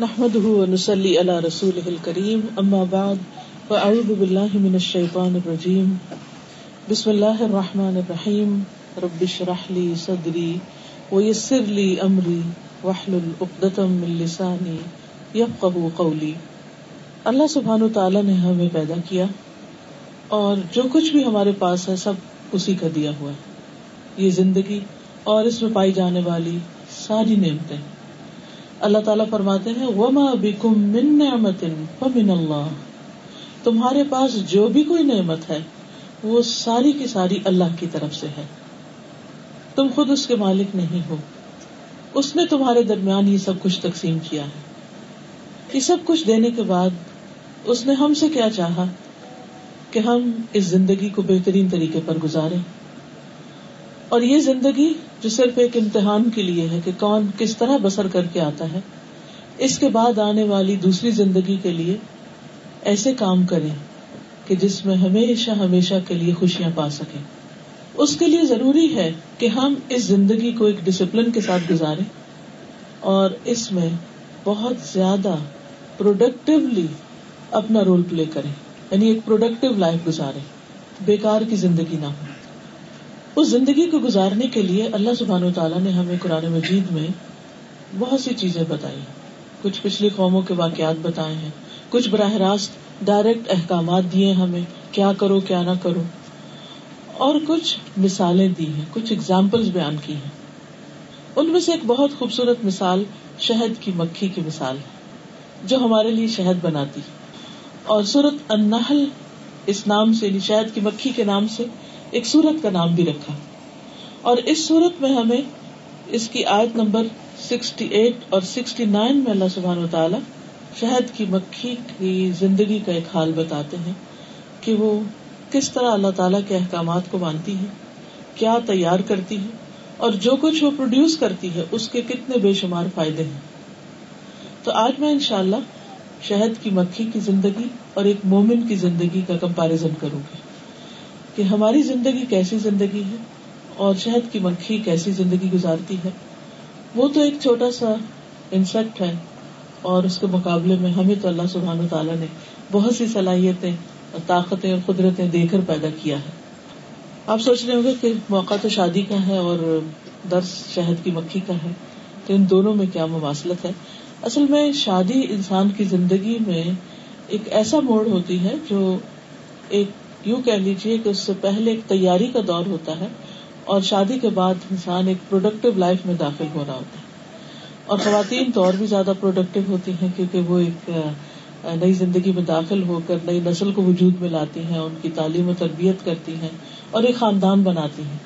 نحمده ونسلي على رسوله الكريم اما بعد فاعوذ بالله من الشيطان الرجيم. بسم الله الرحمن الرحيم. رب اشرح لي صدري ويسر لي امري واحلل عقدة من لساني يفقهوا قولي. اللہ سبحانہ تعالی نے ہمیں پیدا کیا اور جو کچھ بھی ہمارے پاس ہے، سب اسی کا دیا ہوا ہے۔ یہ زندگی اور اس میں پائی جانے والی ساری نعمتیں۔ اللہ تعالیٰ فرماتے ہیں، وما بکم من نعمت فمن اللہ تمہارے پاس جو بھی کوئی نعمت ہے، وہ ساری کی ساری اللہ کی طرف سے ہے۔ تم خود اس کے مالک نہیں ہو۔ اس نے تمہارے درمیان یہ سب کچھ تقسیم کیا ہے۔ یہ سب کچھ دینے کے بعد اس نے ہم سے کیا چاہا کہ ہم اس زندگی کو بہترین طریقے پر گزارے اور یہ زندگی جو صرف ایک امتحان کے لیے ہے کہ کون کس طرح بسر کر کے آتا ہے، اس کے بعد آنے والی دوسری زندگی کے لیے ایسے کام کرے کہ جس میں ہمیشہ ہمیشہ کے لیے خوشیاں پا سکے اس کے لیے ضروری ہے کہ ہم اس زندگی کو ایک ڈسپلن کے ساتھ گزارے اور اس میں بہت زیادہ پروڈکٹیولی اپنا رول پلے کرے یعنی ایک پروڈکٹیو لائف گزارے بیکار کی زندگی نہ ہو۔ اس زندگی کو گزارنے کے لیے اللہ سبحان و تعالیٰ نے ہمیں قرآن مجید میں بہت سی چیزیں بتائی کچھ پچھلی قوموں کے واقعات بتائے ہیں۔ کچھ براہ راست ڈائریکٹ احکامات دیے ہمیں۔ کیا کرو، کیا نہ کرو۔ اور کچھ مثالیں دی ہیں۔ کچھ اگزامپل بیان کی ہیں۔ ان میں سے ایک بہت خوبصورت مثال شہد کی مکھی کی مثال ہے، جو ہمارے لیے شہد بناتی۔ اور سورت النحل اس نام سے یعنی شہد کی مکھی کے نام سے ایک سورت کا نام بھی رکھا۔ اور اس سورت میں ہمیں اس کی آیت نمبر سکسٹی ایٹ اور سکسٹی نائن میں اللہ سبحان و تعالیٰ شہد کی مکھی کی زندگی کا ایک حال بتاتے ہیں کہ وہ کس طرح اللہ تعالیٰ کے احکامات کو مانتی ہے کیا تیار کرتی ہے اور جو کچھ وہ پروڈیوس کرتی ہے، اس کے کتنے بے شمار فائدے ہیں۔ تو آج میں انشاءاللہ شہد کی مکھی کی زندگی اور ایک مومن کی زندگی کا کمپیرزن کروں گی۔ کہ ہماری زندگی کیسی زندگی ہے اور شہد کی مکھی کیسی زندگی گزارتی ہے۔ وہ تو ایک چھوٹا سا انسیکٹ ہے اور اس کے مقابلے میں ہمیں تو اللہ سبحان و تعالیٰ نے بہت سی صلاحیتیں اور طاقتیں اور قدرتیں دے کر پیدا کیا ہے۔ آپ سوچ رہے ہوں گے کہ موقع تو شادی کا ہے اور درس شہد کی مکھی کا ہے، تو ان دونوں میں کیا مواصلت ہے؟ اصل میں شادی انسان کی زندگی میں ایک ایسا موڑ ہوتی ہے جو ایک یوں کہہ لیجیے کہ اس سے پہلے ایک تیاری کا دور ہوتا ہے اور شادی کے بعد انسان ایک پروڈکٹیو لائف میں داخل ہو رہا ہوتا ہے۔ اور خواتین تو اور بھی زیادہ پروڈکٹیو ہوتی ہیں کیونکہ وہ ایک نئی زندگی میں داخل ہو کر نئی نسل کو وجود میں لاتی ہیں، ان کی تعلیم و تربیت کرتی ہیں اور ایک خاندان بناتی ہیں۔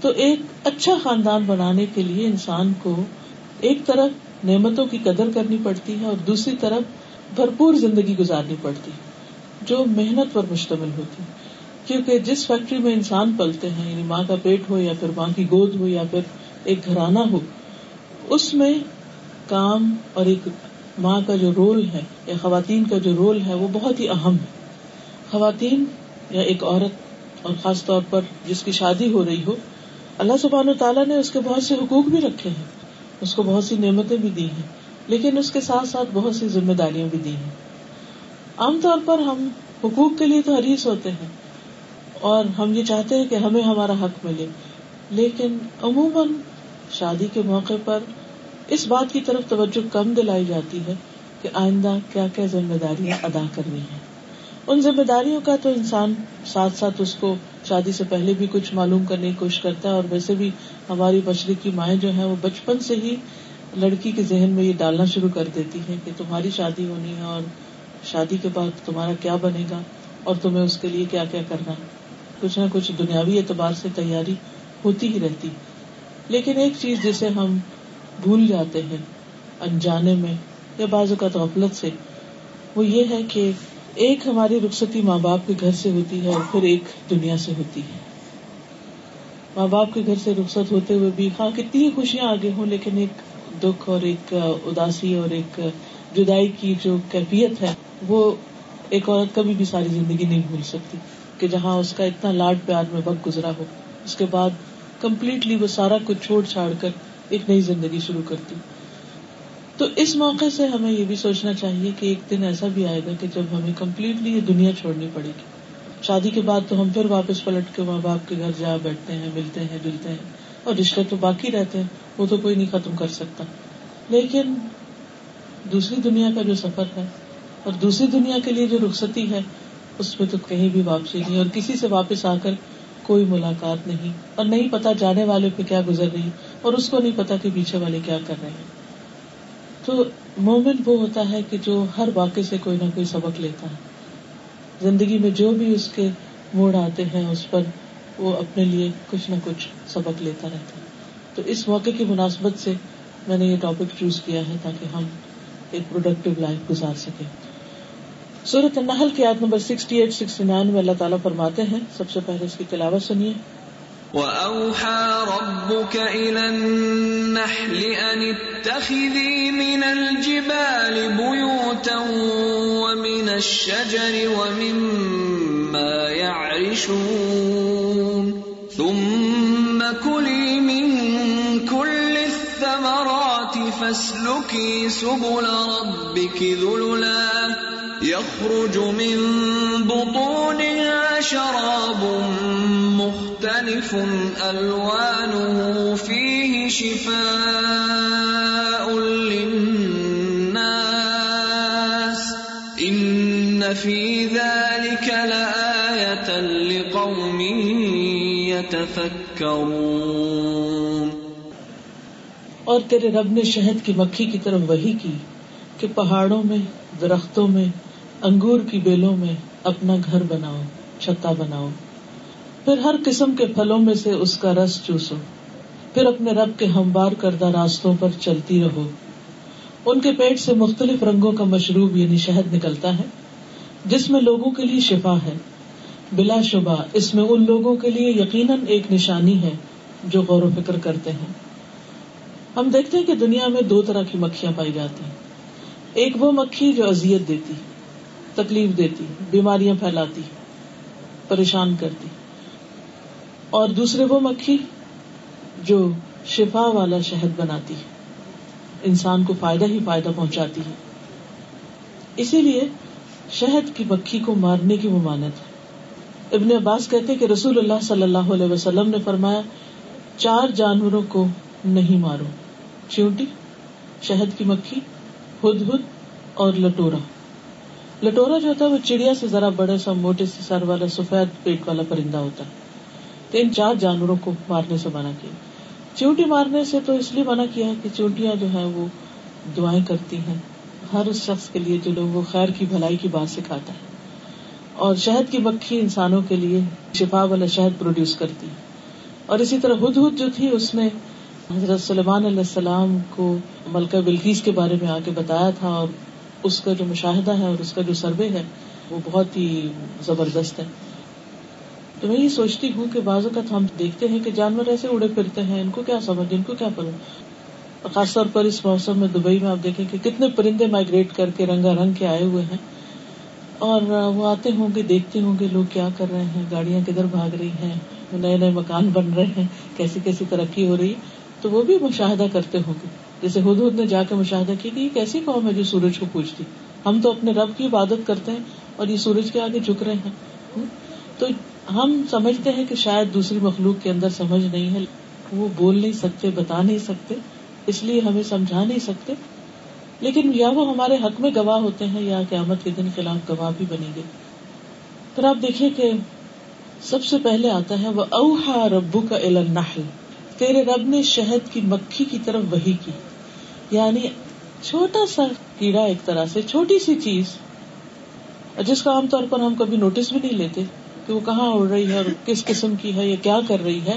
تو ایک اچھا خاندان بنانے کے لیے انسان کو ایک طرف نعمتوں کی قدر کرنی پڑتی ہے اور دوسری طرف بھرپور زندگی گزارنی پڑتی ہے۔ جو محنت پر مشتمل ہوتی کیونکہ جس فیکٹری میں انسان پلتے ہیں یعنی ماں کا پیٹ ہو یا پھر ماں کی گود ہو یا پھر ایک گھرانہ ہو، اس میں کام اور ایک ماں کا جو رول ہے یا خواتین کا جو رول ہے، وہ بہت ہی اہم ہے۔ خواتین یا ایک عورت، اور خاص طور پر جس کی شادی ہو رہی ہو، اللہ سبحانہ و تعالیٰ نے اس کے بہت سے حقوق بھی رکھے ہیں، اس کو بہت سی نعمتیں بھی دی ہیں، لیکن اس کے ساتھ ساتھ بہت سی ذمہ داریاں بھی دی ہیں۔ عام طور پر ہم حقوق کے لیے تو حریث ہوتے ہیں اور ہم یہ چاہتے ہیں کہ ہمیں ہمارا حق ملے۔ لیکن عموماً شادی کے موقع پر اس بات کی طرف توجہ کم دلائی جاتی ہے کہ آئندہ کیا کیا ذمہ داریاں ادا کرنی ہے ان ذمہ داریوں کا تو انسان ساتھ ساتھ اس کو شادی سے پہلے بھی کچھ معلوم کرنے کی کوشش کرتا ہے اور ویسے بھی ہماری مشرقی مائیں جو ہیں وہ بچپن سے ہی لڑکی کے ذہن میں یہ ڈالنا شروع کر دیتی ہے کہ تمہاری شادی ہونی ہے اور شادی کے بعد تمہارا کیا بنے گا اور تمہیں اس کے لیے کیا کیا کرنا کچھ نہ کچھ دنیاوی اعتبار سے تیاری ہوتی ہی رہتی۔ لیکن ایک چیز جسے ہم بھول جاتے ہیں انجانے میں یا بعض اوقات غفلت سے، وہ یہ ہے کہ ایک ہماری رخصتی ماں باپ کے گھر سے ہوتی ہے اور پھر ایک دنیا سے ہوتی ہے۔ ماں باپ کے گھر سے رخصت ہوتے ہوئے بھی ہاں کتنی خوشیاں آگے ہوں، لیکن ایک دکھ اور ایک اداسی اور ایک جدائی کی جو کیفیت ہے، وہ ایک عورت کبھی بھی ساری زندگی نہیں بھول سکتی کہ جہاں اس کا اتنا لاڈ پیار میں وقت گزرا ہو۔ اس کے بعد کمپلیٹلی وہ سارا کچھ چھوڑ چھاڑ کر ایک نئی زندگی شروع کرتی۔ تو اس موقع سے ہمیں یہ بھی سوچنا چاہیے کہ ایک دن ایسا بھی آئے گا کہ جب ہمیں کمپلیٹلی یہ دنیا چھوڑنی پڑے گی۔ شادی کے بعد تو ہم پھر واپس پلٹ کے ماں باپ کے گھر جا بیٹھتے ہیں، ملتے ہیں، جلتے ہیں اور رشتے تو باقی رہتے ہیں، وہ تو کوئی نہیں ختم کر سکتا۔ لیکن دوسری دنیا کا جو سفر ہے اور دوسری دنیا کے لیے جو رخصتی ہے، اس میں تو کہیں بھی واپسی نہیں، اور کسی سے واپس آ کر کوئی ملاقات نہیں، اور نہیں پتا جانے والے پہ کیا گزر رہی، اور اس کو نہیں پتا کہ پیچھے والے کیا کر رہے ہیں۔ تو مومن وہ ہوتا ہے کہ جو ہر واقع سے کوئی نہ کوئی سبق لیتا ہے۔ زندگی میں جو بھی اس کے موڑ آتے ہیں، اس پر وہ اپنے لیے کچھ نہ کچھ سبق لیتا رہتا ہے۔ تو اس موقع کی مناسبت سے میں نے یہ ٹاپک چوز کیا ہے تاکہ ہم ایک پروڈکٹیو لائف گزار سکیں سورت النحل کی آیت number sixty eight sixty nine میں اللہ تعالیٰ فرماتے ہیں، سب سے پہلے اس کی تلاوت سنیے۔ وَأَوْحَى رَبُّكَ إِلَى النَّحْلِ أَنِ اتَّخِذِي مِنَ الْجِبَالِ بُيُوتًا وَمِنَ الشَّجَرِ وَمِمَّا يَعْرِشُونَ ثُمَّ كُلِي فَاسْلُكِي سُبُلَ رَبِّكِ ذُلُلًا يخرج من بطونها شراب مختلف ألوانه فيه شفاء للناس إن في ذلك لآية لقوم يتفكرون اور تیرے رب نے شہد کی مکھی کی طرف وہی کی کہ پہاڑوں میں، درختوں میں، انگور کی بیلوں میں اپنا گھر بناؤ، چھتا بناؤ۔ پھر ہر قسم کے پھلوں میں سے اس کا رس چوسو۔ پھر اپنے رب کے ہموار کردہ راستوں پر چلتی رہو۔ ان کے پیٹ سے مختلف رنگوں کا مشروب یعنی شہد نکلتا ہے، جس میں لوگوں کے لیے شفا ہے۔ بلا شبہ، اس میں ان لوگوں کے لیے یقیناً ایک نشانی ہے جو غور و فکر کرتے ہیں۔ ہم دیکھتے ہیں کہ دنیا میں دو طرح کی مکھیاں پائی جاتی ہیں۔ ایک وہ مکھی جو ازیت دیتی، تکلیف دیتی، بیماریاں پھیلاتی، پریشان کرتی۔ اور دوسرے وہ مکھی جو شفا والا شہد بناتی، انسان کو فائدہ ہی فائدہ پہنچاتی ہے۔ اسی لیے شہد کی مکھی کو مارنے کی ممانت ہے۔ ابن عباس کہتے کہ رسول اللہ صلی اللہ علیہ وسلم نے فرمایا، چار جانوروں کو نہیں مارو چیونٹی، شہد کی مکھی، ہد ہد اور لٹورا۔ لٹورا جو ہوتا ہے وہ چڑیا سے ذرا بڑے سا، موٹے سے سر والا، سفید پیٹ والا پرندہ ہوتا ہے۔ تو ان چار جانوروں کو مارنے سے منع کیا۔ چونٹی مارنے سے تو اس لیے منع کیا ہے کہ چونٹیاں جو ہے وہ دعائیں کرتی ہیں۔ ہر اس شخص کے لیے جو لوگ وہ خیر کی، بھلائی کی بات سکھاتا ہے۔ اور شہد کی مکھی انسانوں کے لیے شفا والا شہد پروڈیوس کرتی ہے۔ اور اسی طرح ہد ہد جو تھی، اس نے حضرت سلمان علیہ السلام کو ملکہ بلکیز کے بارے میں آ کے بتایا تھا اور اس کا جو مشاہدہ ہے اور اس کا جو سروے ہے، وہ بہت ہی زبردست ہے۔ تو میں یہ سوچتی ہوں کہ بعض اوقات ہم دیکھتے ہیں کہ جانور ایسے اڑے پھرتے ہیں، ان کو کیا سمجھ، ان کو کیا پڑھو خاص طور پر اس موسم میں دبئی میں آپ دیکھیں کہ کتنے پرندے مائگریٹ کر کے رنگا رنگ کے آئے ہوئے ہیں۔ اور وہ آتے ہوں گے، دیکھتے ہوں گے لوگ کیا کر رہے ہیں، گاڑیاں کدھر بھاگ رہی ہیں، نئے نئے مکان بن رہے ہیں، کیسی کیسی ترقی ہو رہی تو وہ بھی مشاہدہ کرتے ہوں گے۔ جیسے ہد ہد نے جا کے مشاہدہ کی کہ یہ کیسی قوم ہے جو سورج کو پوچھتی ہم تو اپنے رب کی عبادت کرتے ہیں اور یہ سورج کے آگے جھک رہے ہیں۔ تو ہم سمجھتے ہیں کہ شاید دوسری مخلوق کے اندر سمجھ نہیں ہے، وہ بول نہیں سکتے، بتا نہیں سکتے، اس لیے ہمیں سمجھا نہیں سکتے۔ لیکن یا وہ ہمارے حق میں گواہ ہوتے ہیں یا قیامت کے دن خلاف گواہ بھی بنیں گے۔ پھر آپ دیکھیے کہ سب سے پہلے آتا ہے وہ اوہا ربو کا علم تیرے رب نے شہد کی مکھی کی طرف وہی کی۔ یعنی چھوٹا سا کیڑا ایک طرح سے، چھوٹی سی چیز۔ جس کا عام طور پر ہم کبھی نوٹس بھی نہیں لیتے کہ وہ کہاں اڑ رہی ہے اور کس قسم کی ہے، یا کیا کر رہی ہے۔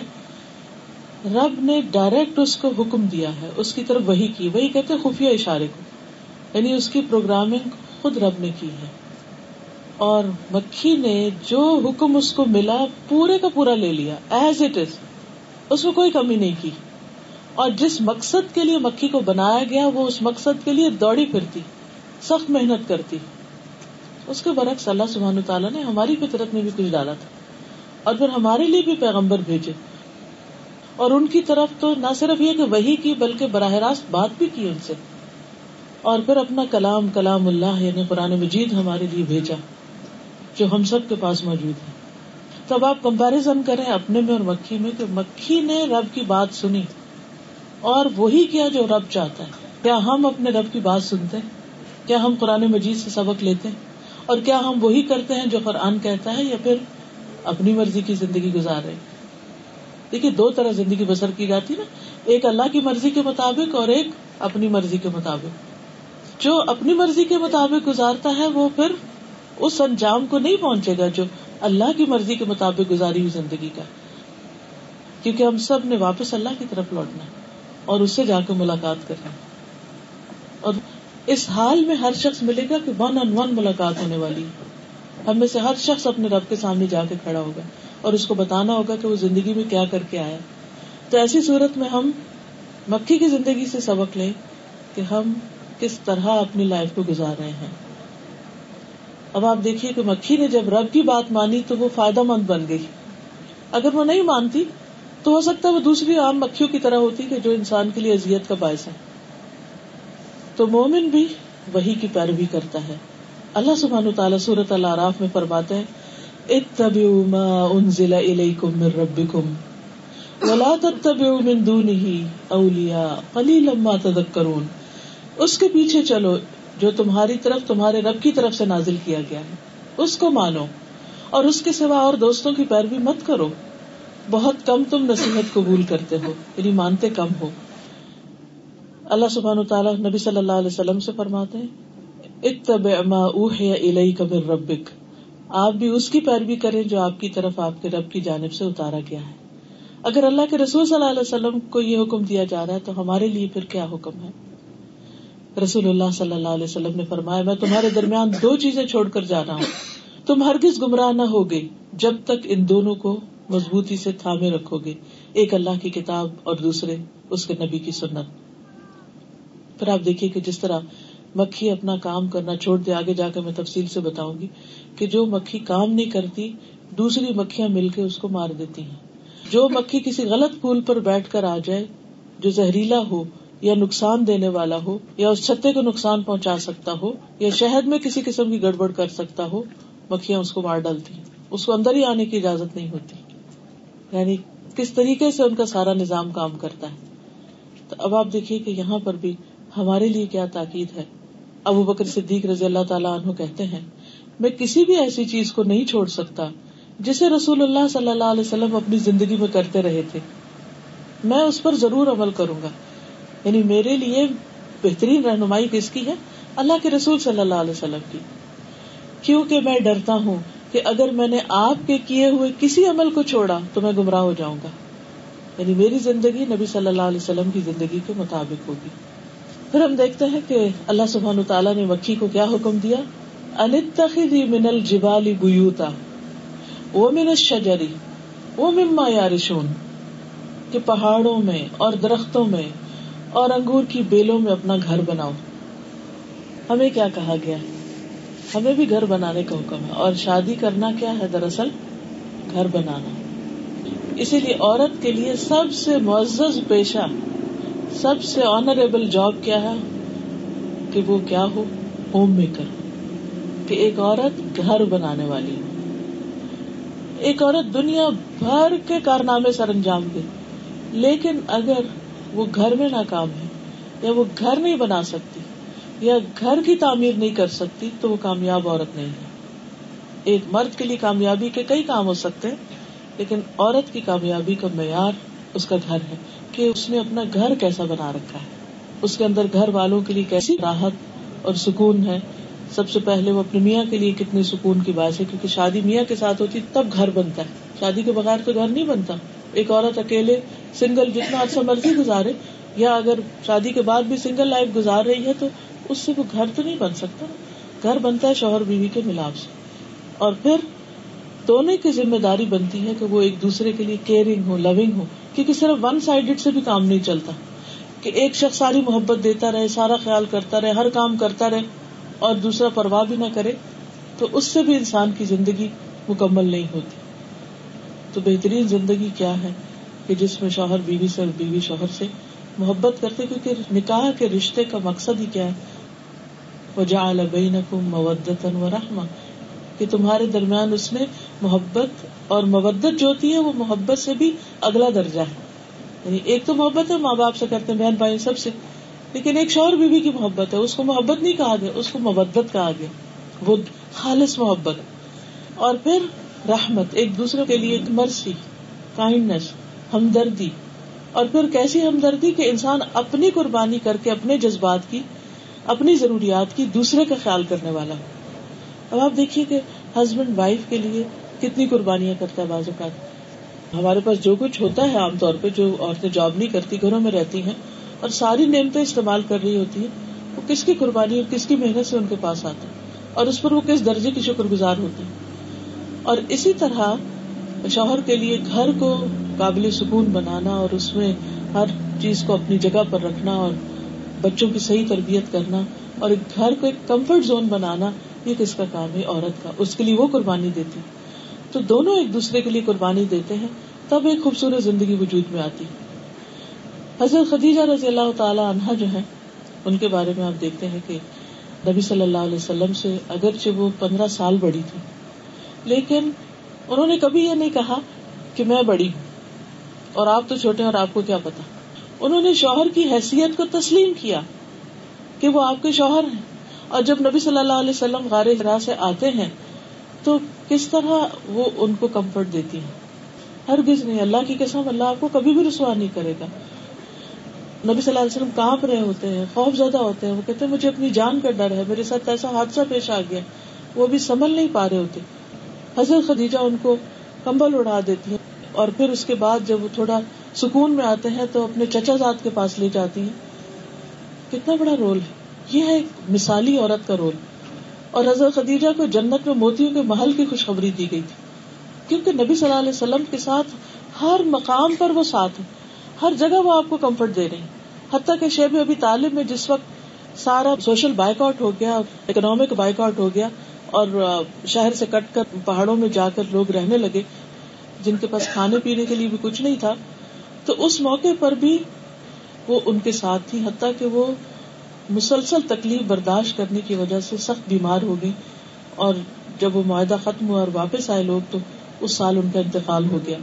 رب نے ڈائریکٹ اس کو حکم دیا ہے، اس کی طرف وہی کی۔ وہی کہتے خفیہ اشارے کو۔ یعنی اس کی پروگرامنگ خود رب نے کی ہے۔ اور مکھی نے جو حکم اس کو ملا، پورے کا پورا لے لیا۔ ایز اٹ از اس میں کوئی کمی نہیں کی۔ اور جس مقصد کے لیے مکھی کو بنایا گیا، وہ اس مقصد کے لیے دوڑی پھرتی، سخت محنت کرتی۔ اس کے برعکس اللہ سبحان تعالیٰ نے ہماری فطرت میں بھی کچھ ڈالا تھا۔ اور پھر ہمارے لیے بھی پیغمبر بھیجے۔ اور ان کی طرف تو نہ صرف یہ کہ وہی کی، بلکہ براہ راست بات بھی کی ان سے۔ اور پھر اپنا کلام کلام اللہ یعنی قرآن مجید ہمارے لیے بھیجا، جو ہم سب کے پاس موجود ہے۔ تو اب آپ کمپیرزن کریں اپنے میں اور مکھی میں کہ مکھی نے رب کی بات سنی اور وہی کیا جو رب چاہتا ہے۔ کیا ہم اپنے رب کی بات سنتے ہیں؟ کیا ہم قرآن مجید سے سبق لیتے ہیں؟ اور کیا ہم وہی کرتے ہیں جو قرآن کہتا ہے یا پھر اپنی مرضی کی زندگی گزار رہے دیکھیے، دو طرح زندگی بسر کی جاتی نا۔ ایک اللہ کی مرضی کے مطابق اور ایک اپنی مرضی کے مطابق۔ جو اپنی مرضی کے مطابق گزارتا ہے، وہ پھر اس انجام کو نہیں پہنچے گا جو اللہ کی مرضی کے مطابق گزاری ہوئی زندگی کا۔ کیونکہ ہم سب نے واپس اللہ کی طرف لوٹنا اور اس سے جا کے ملاقات کرنا اور اس حال میں ہر شخص ملے گا کہ ون آن ون ملاقات ہونے والی ہم میں سے ہر شخص اپنے رب کے سامنے جا کے کھڑا ہوگا اور اس کو بتانا ہوگا کہ وہ زندگی میں کیا کر کے آیا تو ایسی صورت میں ہم مکھی کی زندگی سے سبق لیں کہ ہم کس طرح اپنی لائف کو گزار رہے ہیں۔ اب آپ دیکھیے کہ مکھی نے جب رب کی بات مانی تو وہ فائدہ مند بن گئی۔ اگر وہ نہیں مانتی تو ہو سکتا ہے وہ دوسری عام مکھیوں کی طرح ہوتی کہ جو انسان کے لیے اذیت کا باعث ہے تو مومن بھی وہی کی پیروی کرتا ہے۔ اللہ سبحان و تعالیٰ سورت اللہ عراف میں فرماتے ہیں، اتبعوا ما انزل الیکم من ربکم ولا تتبعوا من دونه اولیاء، قلیلا ما تذکرون۔ اس کے پیچھے چلو۔ جو تمہاری طرف، تمہارے رب کی طرف سے نازل کیا گیا ہے۔ اس کو مانو اور اس کے سوا اور دوستوں کی پیروی مت کرو۔ بہت کم تم نصیحت قبول کرتے ہو یعنی مانتے کم ہو۔ اللہ سبحان تعالیٰ نبی صلی اللہ علیہ وسلم سے فرماتے اتبع ما اوحی الیک من ربک۔ آپ بھی اس کی پیروی کریں جو آپ کی طرف، آپ کے رب کی جانب سے اتارا گیا ہے۔ اگر اللہ کے رسول صلی اللہ علیہ وسلم کو یہ حکم دیا جا رہا ہے، تو ہمارے لیے پھر کیا حکم ہے؟ رسول اللہ صلی اللہ علیہ وسلم نے فرمایا، میں تمہارے درمیان دو چیزیں چھوڑ کر جا رہا ہوں۔ تم ہرگز گمراہ نہ ہوگے جب تک ان دونوں کو مضبوطی سے تھامے رکھو گے، ایک اللہ کی کتاب اور دوسرے اس کے نبی کی سنت۔ پھر آپ دیکھیے کہ جس طرح مکھی اپنا کام کرنا چھوڑ دے، آگے جا کے میں تفصیل سے بتاؤں گی کہ جو مکھی کام نہیں کرتی، دوسری مکھیاں مل کے اس کو مار دیتی ہیں۔ جو مکھی کسی غلط پھول پر بیٹھ کر آ جائے، جو زہریلا ہو یا نقصان دینے والا ہو، یا اس چھتے کو نقصان پہنچا سکتا ہو، یا شہد میں کسی قسم کی گڑبڑ کر سکتا ہو، مکھیاں اس کو مار ڈالتی اس کو اندر ہی آنے کی اجازت نہیں ہوتی۔ یعنی کس طریقے سے ان کا سارا نظام کام کرتا ہے؟ تو اب آپ دیکھیے کہ یہاں پر بھی ہمارے لیے کیا تاکید ہے۔ ابو بکر صدیق رضی اللہ تعالیٰ عنہ کہتے ہیں، میں کسی بھی ایسی چیز کو نہیں چھوڑ سکتا جسے رسول اللہ صلی اللہ علیہ وسلم اپنی زندگی میں کرتے رہے تھے۔ میں اس پر ضرور عمل کروں گا۔ یعنی میرے لیے بہترین رہنمائی کس کی ہے؟ اللہ کے رسول صلی اللہ علیہ وسلم کی۔ کیونکہ میں ڈرتا ہوں کہ اگر میں نے آپ کے کیے ہوئے کسی عمل کو چھوڑا تو میں گمراہ ہو جاؤں گا۔ یعنی میری زندگی نبی صلی اللہ علیہ وسلم کی زندگی کے مطابق ہوگی۔ پھر ہم دیکھتے ہیں کہ اللہ سبحان تعالیٰ نے مکھی کو کیا حکم دیا؟ انتخی من الجبال بیوتا وہ من الشجری وہ مما یارشون، کہ پہاڑوں میں اور درختوں میں اور انگور کی بیلوں میں اپنا گھر بناؤ۔ ہمیں کیا کہا گیا؟ ہمیں بھی گھر بنانے کا حکم ہے، اور شادی کرنا کیا ہے دراصل؟ گھر بنانا۔ اسی لیے عورت کے لیے سب سے معزز پیشہ، سب سے آنریبل جاب کیا ہے؟ کہ وہ کیا ہو؟ ہوم میکر کہ ایک عورت گھر بنانے والی ہو۔ ایک عورت دنیا بھر کے کارنامے سر انجام دے، لیکن اگر وہ گھر میں ناکام ہے، یا وہ گھر نہیں بنا سکتی، یا گھر کی تعمیر نہیں کر سکتی، تو وہ کامیاب عورت نہیں ہے۔ ایک مرد کے لیے کامیابی کے کئی کام ہو سکتے ہیں، لیکن عورت کی کامیابی کا معیار اس کا گھر ہے کہ اس نے اپنا گھر کیسا بنا رکھا ہے۔ اس کے اندر گھر والوں کے لیے کیسی راحت اور سکون ہے۔ سب سے پہلے وہ اپنے میاں کے لیے کتنے سکون کی بات ہے، کیونکہ شادی میاں کے ساتھ ہوتی تب گھر بنتا ہے۔ شادی کے بغیر تو گھر نہیں بنتا۔ ایک عورت اکیلے سنگل جتنا عرصہ مرضی گزارے، یا اگر شادی کے بعد بھی سنگل لائف گزار رہی ہے تو اس سے وہ گھر تو نہیں بن سکتا؟ گھر بنتا ہے شوہر بیوی کے ملاپ سے۔ اور پھر دونوں کی ذمہ داری بنتی ہے کہ وہ ایک دوسرے کے لیے کیئرنگ ہو لونگ ہو کیونکہ صرف ون سائڈیڈ سے بھی کام نہیں چلتا۔ کہ ایک شخص ساری محبت دیتا رہے، سارا خیال کرتا رہے، ہر کام کرتا رہے اور دوسرا پرواہ بھی نہ کرے، تو اس سے بھی انسان کی زندگی مکمل نہیں ہوتی۔ تو بہترین زندگی کیا ہے کہ جس میں شوہر بیوی سے اور بیوی شوہر سے محبت کرتے، کیونکہ نکاح کے رشتے کا مقصد ہی کیا ہے؟ وجعل بینکم مودتا و کہ تمہارے درمیان اس نے محبت اور مودت جو ہوتی ہے، وہ محبت سے بھی اگلا درجہ ہے۔ یعنی ایک تو محبت ہے، ماں باپ سے کرتے ہیں، بہن بھائی سب سے۔ لیکن ایک شوہر بیوی کی محبت ہے، اس کو محبت نہیں کہا گیا، اس کو مبت کہا گیا۔ وہ خالص محبت اور پھر رحمت، ایک دوسرے کے لیے مرسی کائنڈنیس، ہمدردی۔ اور پھر کیسی ہمدردی کہ انسان اپنی قربانی کر کے اپنے جذبات کی، اپنی ضروریات کی دوسرے کا خیال کرنے والا اب آپ دیکھیے کہ ہسبینڈ وائف کے لیے کتنی قربانیاں کرتا ہے بعض اوقات۔ ہمارے پاس جو کچھ ہوتا ہے عام طور پہ، جو عورتیں جاب نہیں کرتی، گھروں میں رہتی ہیں اور ساری نعمتیں استعمال کر رہی ہوتی ہیں، وہ کس کی قربانی اور کس کی محنت سے ان کے پاس آتی اور اس پر وہ کس درجے کی شکر گزار ہوتی اور اسی طرح شوہر کے لیے گھر کو قابل سکون بنانا اور اس میں ہر چیز کو اپنی جگہ پر رکھنا اور بچوں کی صحیح تربیت کرنا اور ایک گھر کو ایک کمفرٹ زون بنانا، یہ کس کا کام ہے؟ عورت کا۔ اس کے لیے وہ قربانی دیتی۔ تو دونوں ایک دوسرے کے لیے قربانی دیتے ہیں، تب ایک خوبصورت زندگی وجود میں آتی۔ حضرت خدیجہ رضی اللہ تعالی عنہا جو ہے ان کے بارے میں آپ دیکھتے ہیں کہ نبی صلی اللہ علیہ وسلم سے اگرچہ وہ پندرہ سال بڑی تھی لیکن انہوں نے کبھی یہ نہیں کہا کہ میں بڑی ہوں اور آپ تو چھوٹے اور آپ کو کیا پتا۔ انہوں نے شوہر کی حیثیت کو تسلیم کیا کہ وہ آپ کے شوہر ہیں۔ اور جب نبی صلی اللہ علیہ وسلم غار سے آتے ہیں تو کس طرح وہ ان کو کمفرٹ دیتی ہیں؟ ہر گز نہیں۔ اللہ کی قسم اللہ آپ کو کبھی بھی رسوا نہیں کرے گا۔ نبی صلی اللہ علیہ وسلم کہاں رہے ہوتے ہیں، خوف زیادہ ہوتے ہیں۔ وہ کہتے ہیں، مجھے اپنی جان کا ڈر ہے، میرے ساتھ ایسا حادثہ پیش آ گیا، وہ بھی سنبھل نہیں پا رہے ہوتے۔ حضرت خدیجہ ان کو کمبل اڑا دیتی ہیں اور پھر اس کے بعد جب وہ تھوڑا سکون میں آتے ہیں تو اپنے چچا زاد کے پاس لے جاتی ہیں۔ کتنا بڑا رول ہے۔ یہ ہے ایک مثالی عورت کا رول۔ اور حضرت خدیجہ کو جنت میں موتیوں کے محل کی خوشخبری دی گئی تھی۔ کیونکہ نبی صلی اللہ علیہ وسلم کے ساتھ ہر مقام پر وہ ساتھ ہے ہر جگہ وہ آپ کو کمفرٹ دے رہے ہیں۔ حتیٰ کہ شیب ابھی تعلیم میں جس وقت سارا سوشل بائک آؤٹ ہو گیا، اکنامک بائک آؤٹ ہو گیا اور شہر سے کٹ کر پہاڑوں میں جا کر لوگ رہنے لگے، جن کے پاس کھانے پینے کے لیے بھی کچھ نہیں تھا۔ تو اس موقع پر بھی وہ ان کے ساتھ تھی حتیٰ کہ وہ مسلسل تکلیف برداشت کرنے کی وجہ سے سخت بیمار ہو گئی اور جب وہ معاہدہ ختم ہوا اور واپس آئے لوگ، تو اس سال ان کا انتقال ہو گیا۔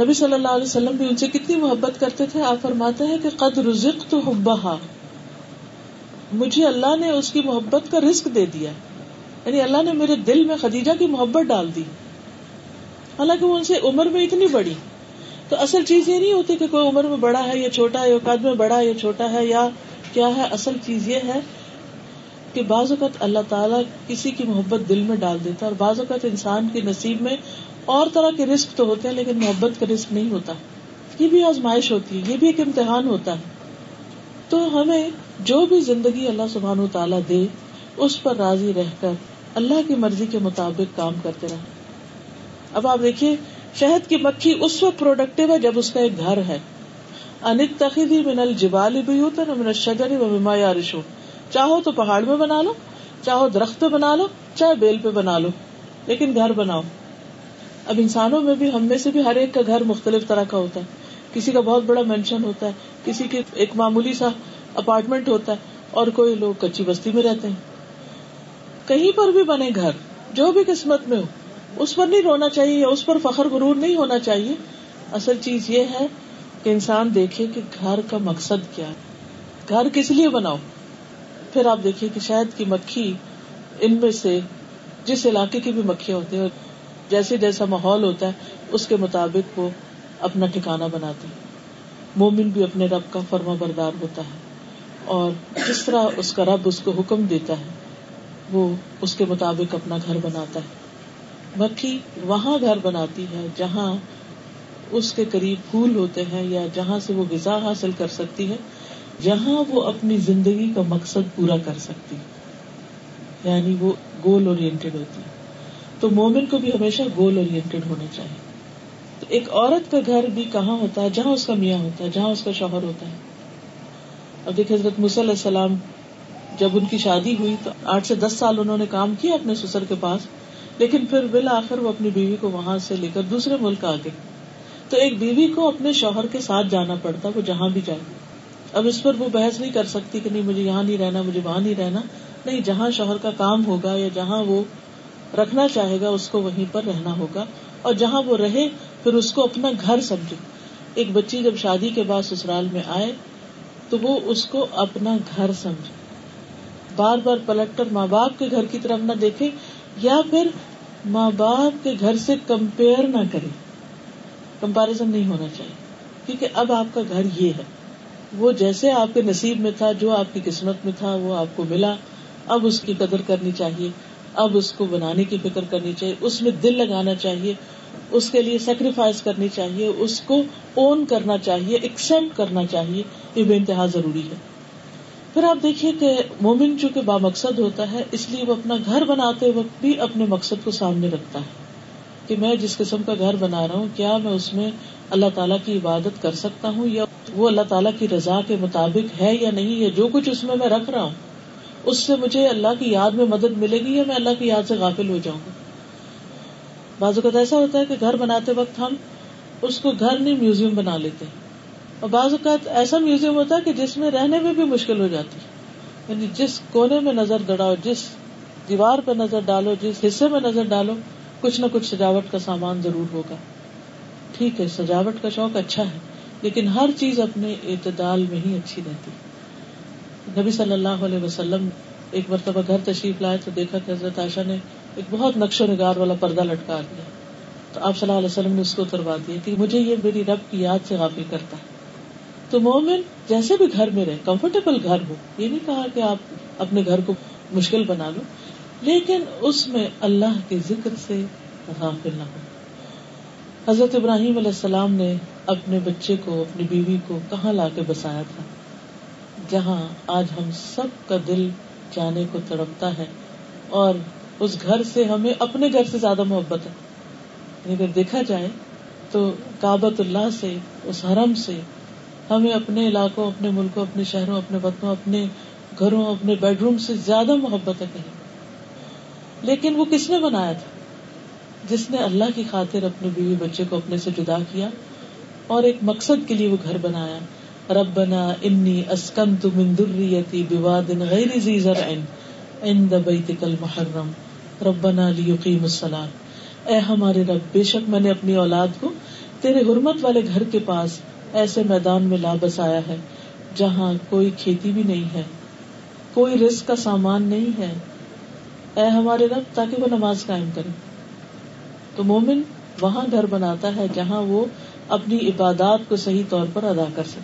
نبی صلی اللہ علیہ وسلم بھی ان سے کتنی محبت کرتے تھے، آپ فرماتے ہیں کہ قد رزق تو حبا مجھے اللہ نے اس کی محبت کا رزق دے دیا۔ یعنی اللہ نے میرے دل میں خدیجہ کی محبت ڈال دی۔ حالانکہ وہ ان سے عمر میں اتنی بڑی۔ تو اصل چیز یہ نہیں ہوتی کہ کوئی عمر میں بڑا ہے یا چھوٹا ہے یا قد میں بڑا ہے یا چھوٹا ہے یا کیا ہے، اصل چیز یہ ہے کہ بعض اوقات اللہ تعالیٰ کسی کی محبت دل میں ڈال دیتا ہے اور بعض اوقات انسان کے نصیب میں اور طرح کے رسک تو ہوتے ہیں لیکن محبت کا رسک نہیں ہوتا۔ یہ بھی آزمائش ہوتی ہے، یہ بھی ایک امتحان ہوتا ہے۔ تو ہمیں جو بھی زندگی اللہ سبحان و تعالیٰ دے، اس پر راضی رہ کر اللہ کی مرضی کے مطابق کام کرتے رہے۔ اب آپ دیکھیے، شہد کی مکھی اس وقت پروڈکٹیو ہے جب اس کا ایک گھر ہے۔ انت تخیدی من الجبال بیوتا من الشجر و مما یارشون۔ چاہو تو پہاڑ میں بنا لو، چاہو درخت پہ بنا لو، چاہے بیل پہ بنا لو، لیکن گھر بناؤ۔ اب انسانوں میں بھی، ہم میں سے بھی ہر ایک کا گھر مختلف طرح کا ہوتا ہے۔ کسی کا بہت بڑا مینشن ہوتا ہے، کسی کے ایک معمولی سا اپارٹمنٹ ہوتا ہے اور کوئی لوگ کچی بستی میں رہتے ہیں۔ کہیں پر بھی بنے گھر، جو بھی قسمت میں ہو، اس پر نہیں رونا چاہیے اس پر فخر غرور نہیں ہونا چاہیے۔ اصل چیز یہ ہے کہ انسان دیکھے کہ گھر کا مقصد کیا ہے۔ گھر کس لیے بناؤ؟ پھر آپ دیکھیے کہ شہد کی مکھی ان میں سے، جس علاقے کی بھی مکھیاں ہوتی ہیں، جیسے جیسا ماحول ہوتا ہے، اس کے مطابق وہ اپنا ٹھکانا بناتے مومن بھی اپنے رب کا فرما بردار ہوتا ہے اور جس طرح اس کا رب اس کو حکم دیتا ہے وہ اس کے مطابق اپنا گھر بناتا ہے۔ مکھی وہاں گھر بناتی ہے جہاں اس کے قریب پھول ہوتے ہیں یا جہاں سے وہ غذا حاصل کر سکتی ہے، جہاں وہ اپنی زندگی کا مقصد پورا کر سکتی یعنی وہ گول اورینٹیڈ ہوتی ہے۔ تو مومن کو بھی ہمیشہ گول اورینٹیڈ ہونا چاہیے۔ تو ایک عورت کا گھر بھی کہاں ہوتا ہے؟ جہاں اس کا میاں ہوتا ہے، جہاں اس کا شوہر ہوتا ہے۔ اب دیکھے حضرت علیہ السلام جب ان کی شادی ہوئی تو آٹھ سے دس سال انہوں نے کام کیا اپنے سسر کے پاس، لیکن پھر بالآخر وہ اپنی بیوی کو وہاں سے لے کر دوسرے ملک آ گئے۔ تو ایک بیوی کو اپنے شوہر کے ساتھ جانا پڑتا، وہ جہاں بھی جائے۔ اب اس پر وہ بحث نہیں کر سکتی کہ نہیں، مجھے یہاں نہیں رہنا، مجھے وہاں نہیں رہنا۔ نہیں، جہاں شوہر کا کام ہوگا یا جہاں وہ رکھنا چاہے گا، اس کو وہیں پر رہنا ہوگا۔ اور جہاں وہ رہے، پھر اس کو اپنا گھر سمجھے۔ ایک بچی جب شادی کے بعد سسرال میں آئے تو وہ اس کو اپنا گھر سمجھے۔ بار بار پلٹ کر ماں باپ کے گھر کی طرف نہ دیکھے یا پھر ماں باپ کے گھر سے کمپیئر نہ کرے۔ کمپیرزن نہیں ہونا چاہیے، کیونکہ اب آپ کا گھر یہ ہے۔ وہ جیسے آپ کے نصیب میں تھا، جو آپ کی قسمت میں تھا، وہ آپ کو ملا۔ اب اس کی قدر کرنی چاہیے، اب اس کو بنانے کی فکر کرنی چاہیے، اس میں دل لگانا چاہیے، اس کے لیے سیکریفائس کرنی چاہیے، اس کو اون کرنا چاہیے ایکسپٹ کرنا چاہیے۔ یہ بے انتہا ضروری ہے۔ پھر آپ دیکھیے کہ مومن چونکہ با مقصد ہوتا ہے، اس لیے وہ اپنا گھر بناتے وقت بھی اپنے مقصد کو سامنے رکھتا ہے کہ میں جس قسم کا گھر بنا رہا ہوں، کیا میں اس میں اللہ تعالیٰ کی عبادت کر سکتا ہوں یا وہ اللہ تعالیٰ کی رضا کے مطابق ہے یا نہیں؟ یا جو کچھ اس میں میں رکھ رہا ہوں، اس سے مجھے اللہ کی یاد میں مدد ملے گی یا میں اللہ کی یاد سے غافل ہو جاؤں گا؟ بعض اوقات ایسا ہوتا ہے کہ گھر بناتے وقت ہم اس کو گھر نہیں، میوزیم بنا لیتے۔ اور بعض اوقات ایسا میوزیم ہوتا ہے کہ جس میں رہنے میں بھی مشکل ہو جاتی یعنی جس کونے میں نظر دڑاؤ جس دیوار پہ نظر ڈالو، جس حصے میں نظر ڈالو، کچھ نہ کچھ سجاوٹ کا سامان ضرور ہوگا۔ ٹھیک ہے، سجاوٹ کا شوق اچھا ہے، لیکن ہر چیز اپنے اعتدال میں ہی اچھی رہتی نبی صلی اللہ علیہ وسلم ایک مرتبہ گھر تشریف لائے تو دیکھا کہ حضرت عائشہ نے ایک بہت نقش و نگار والا پردہ لٹکا دیا۔ تو آپ صلی اللہ علیہ وسلم نے اس کو اتروا دیا کہ مجھے یہ میری رب کی یاد سے غافل کرتا ہے۔ تو مومن جیسے بھی گھر میں رہے کمفرٹیبل گھر ہو، یہ نہیں کہا کہ آپ اپنے گھر کو مشکل بنا لو، لیکن اس میں اللہ کے ذکر سے غافل نہ ہو۔ حضرت ابراہیم علیہ السلام نے اپنے بچے کو، اپنی بیوی کو کہاں لا کے بسایا تھا؟ جہاں آج ہم سب کا دل جانے کو تڑپتا ہے اور اس گھر سے ہمیں اپنے گھر سے زیادہ محبت ہے۔ یعنی اگر دیکھا جائے تو کابت اللہ سے، اس حرم سے ہمیں اپنے علاقوں، اپنے ملکوں، اپنے شہروں، اپنے وطنوں، اپنے گھروں، اپنے بیڈ روم سے زیادہ محبت ہے کہیں۔ لیکن وہ کس نے بنایا تھا؟ جس نے اللہ کی خاطر اپنے بیوی بچے کو اپنے سے جدا کیا اور ایک مقصد کے لیے وہ گھر بنایا۔ ربنا انی اسکنت من ذریتی بواد غیر ذی زرع عند بیتک المحرم۔ ربنا لیقیم الصلاۃ اے ہمارے رب، بے شک میں نے اپنی اولاد کو تیرے حرمت والے گھر کے پاس ایسے میدان میں لا بسایا ہے جہاں کوئی کھیتی بھی نہیں ہے، کوئی رزق کا سامان نہیں ہے۔ اے ہمارے رب، تاکہ وہ نماز قائم کرے۔ تو مومن وہاں گھر بناتا ہے جہاں وہ اپنی عبادات کو صحیح طور پر ادا کر سکے۔